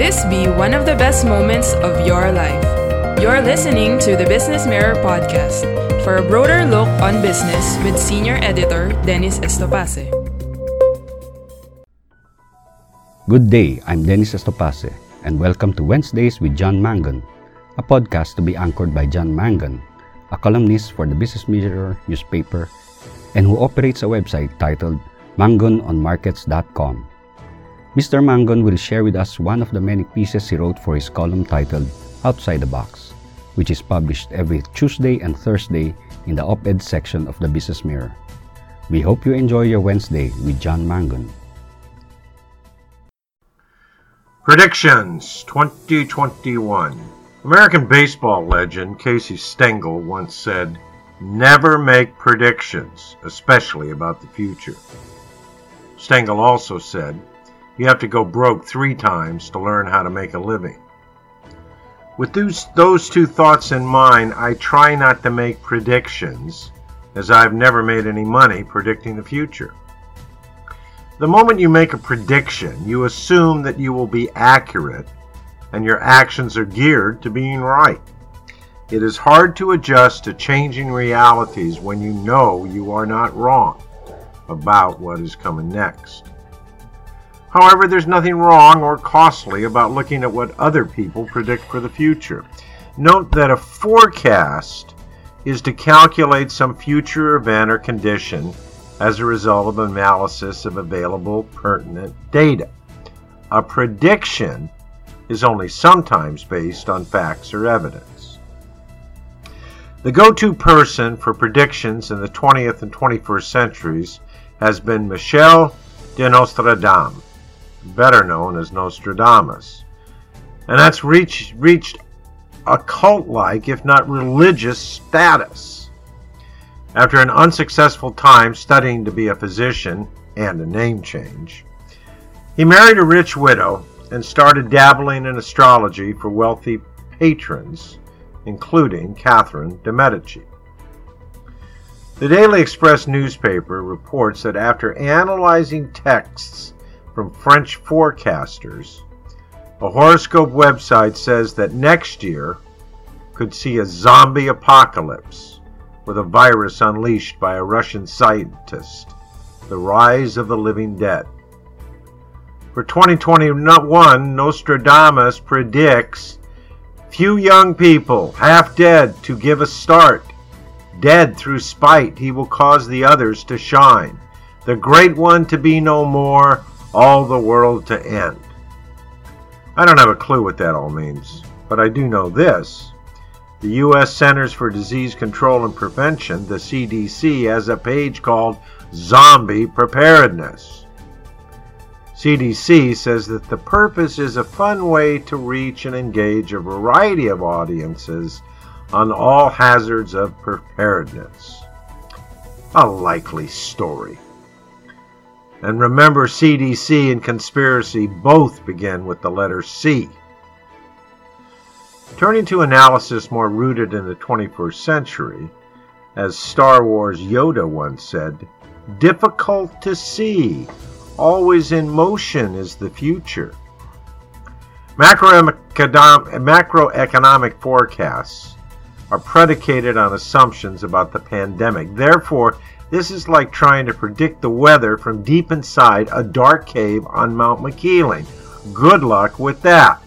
This be one of the best moments of your life. You're listening to the Business Mirror podcast for a broader look on business with senior editor Dennis Estopace. Good day, I'm Dennis Estopace, and welcome to Wednesdays with John Mangun, a podcast to be anchored by John Mangun, a columnist for the Business Mirror newspaper and who operates a website titled mangunonmarkets.com. Mr. Mangun will share with us one of the many pieces he wrote for his column titled Outside the Box, which is published every Tuesday and Thursday in the op ed section of the Business Mirror. We hope you enjoy your Wednesday with John Mangun. Predictions 2021. American baseball legend Casey Stengel once said, Never make predictions, especially about the future. Stengel also said, you have to go broke three times to learn how to make a living. With those, those two thoughts in mind, I try not to make predictions, as I've never made any money predicting the future. The moment you make a prediction, you assume that you will be accurate and your actions are geared to being right. It is hard to adjust to changing realities when you know you are not wrong about what is coming next. However, there's nothing wrong or costly about looking at what other people predict for the future. Note that a forecast is to calculate some future event or condition as a result of analysis of available pertinent data. A prediction is only sometimes based on facts or evidence. The go to person for predictions in the 20th and 21st centuries has been Michel de Nostredame better known as Nostradamus. And that's reached, reached a cult like, if not religious, status. After an unsuccessful time studying to be a physician and a name change, he married a rich widow and started dabbling in astrology for wealthy patrons, including Catherine de' Medici. The Daily Express newspaper reports that after analyzing texts from French forecasters. A horoscope website says that next year could see a zombie apocalypse with a virus unleashed by a Russian scientist, the rise of the living dead. For 2021, Nostradamus predicts few young people, half dead, to give a start. Dead through spite, he will cause the others to shine. The great one to be no more, all the world to end. I don't have a clue what that all means, but I do know this. The U.S. Centers for Disease Control and Prevention, the CDC, has a page called Zombie Preparedness. CDC says that the purpose is a fun way to reach and engage a variety of audiences on all hazards of preparedness. A likely story. And remember, CDC and conspiracy both begin with the letter C. Turning to analysis more rooted in the 21st century, as Star Wars Yoda once said, difficult to see, always in motion is the future. Macroeconomic forecasts are predicated on assumptions about the pandemic. Therefore, this is like trying to predict the weather from deep inside a dark cave on Mount Makiling. Good luck with that.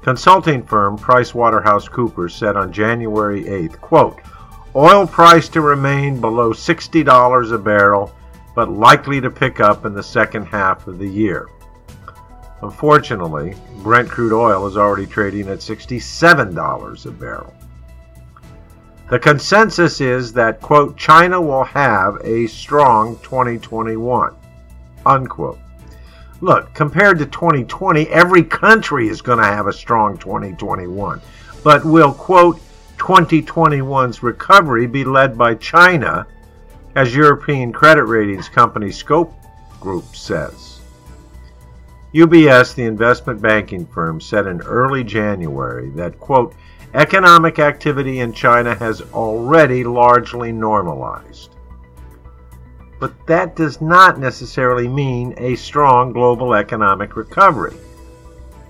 Consulting firm PricewaterhouseCoopers said on January 8th, quote, oil price to remain below $60 a barrel, but likely to pick up in the second half of the year. Unfortunately, Brent crude oil is already trading at $67 a barrel. The consensus is that, quote, China will have a strong 2021, unquote. Look, compared to 2020, every country is going to have a strong 2021. But will, quote, 2021's recovery be led by China, as European credit ratings company Scope Group says? UBS, the investment banking firm, said in early January that, quote, economic activity in China has already largely normalized. But that does not necessarily mean a strong global economic recovery.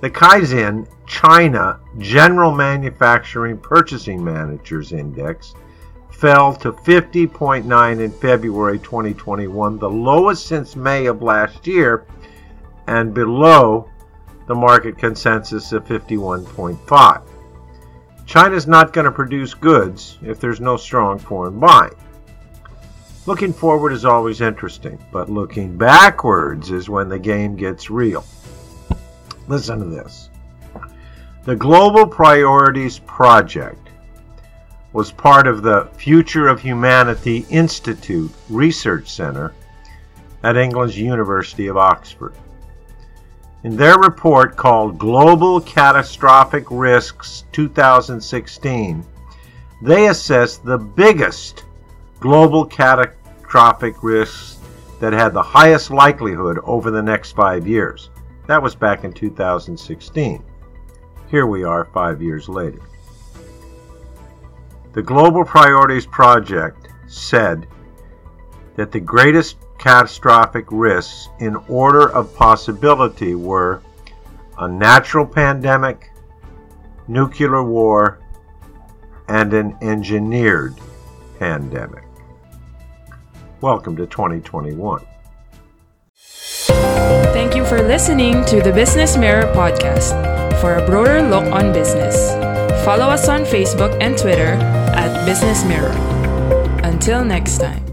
The Caixin China General Manufacturing Purchasing Managers Index fell to 50.9 in February 2021, the lowest since May of last year, and below the market consensus of 51.5. China's not going to produce goods if there's no strong foreign buying. Looking forward is always interesting, but looking backwards is when the game gets real. Listen to this. The Global Priorities Project was part of the Future of Humanity Institute Research Center at England's University of Oxford. In their report called Global Catastrophic Risks 2016, they assessed the biggest global catastrophic risks that had the highest likelihood over the next five years. That was back in 2016. Here we are five years later. The Global Priorities Project said that the greatest catastrophic risks in order of possibility were a natural pandemic, nuclear war, and an engineered pandemic. Welcome to 2021. Thank you for listening to the Business Mirror podcast. For a broader look on business, follow us on Facebook and Twitter at Business Mirror. Until next time.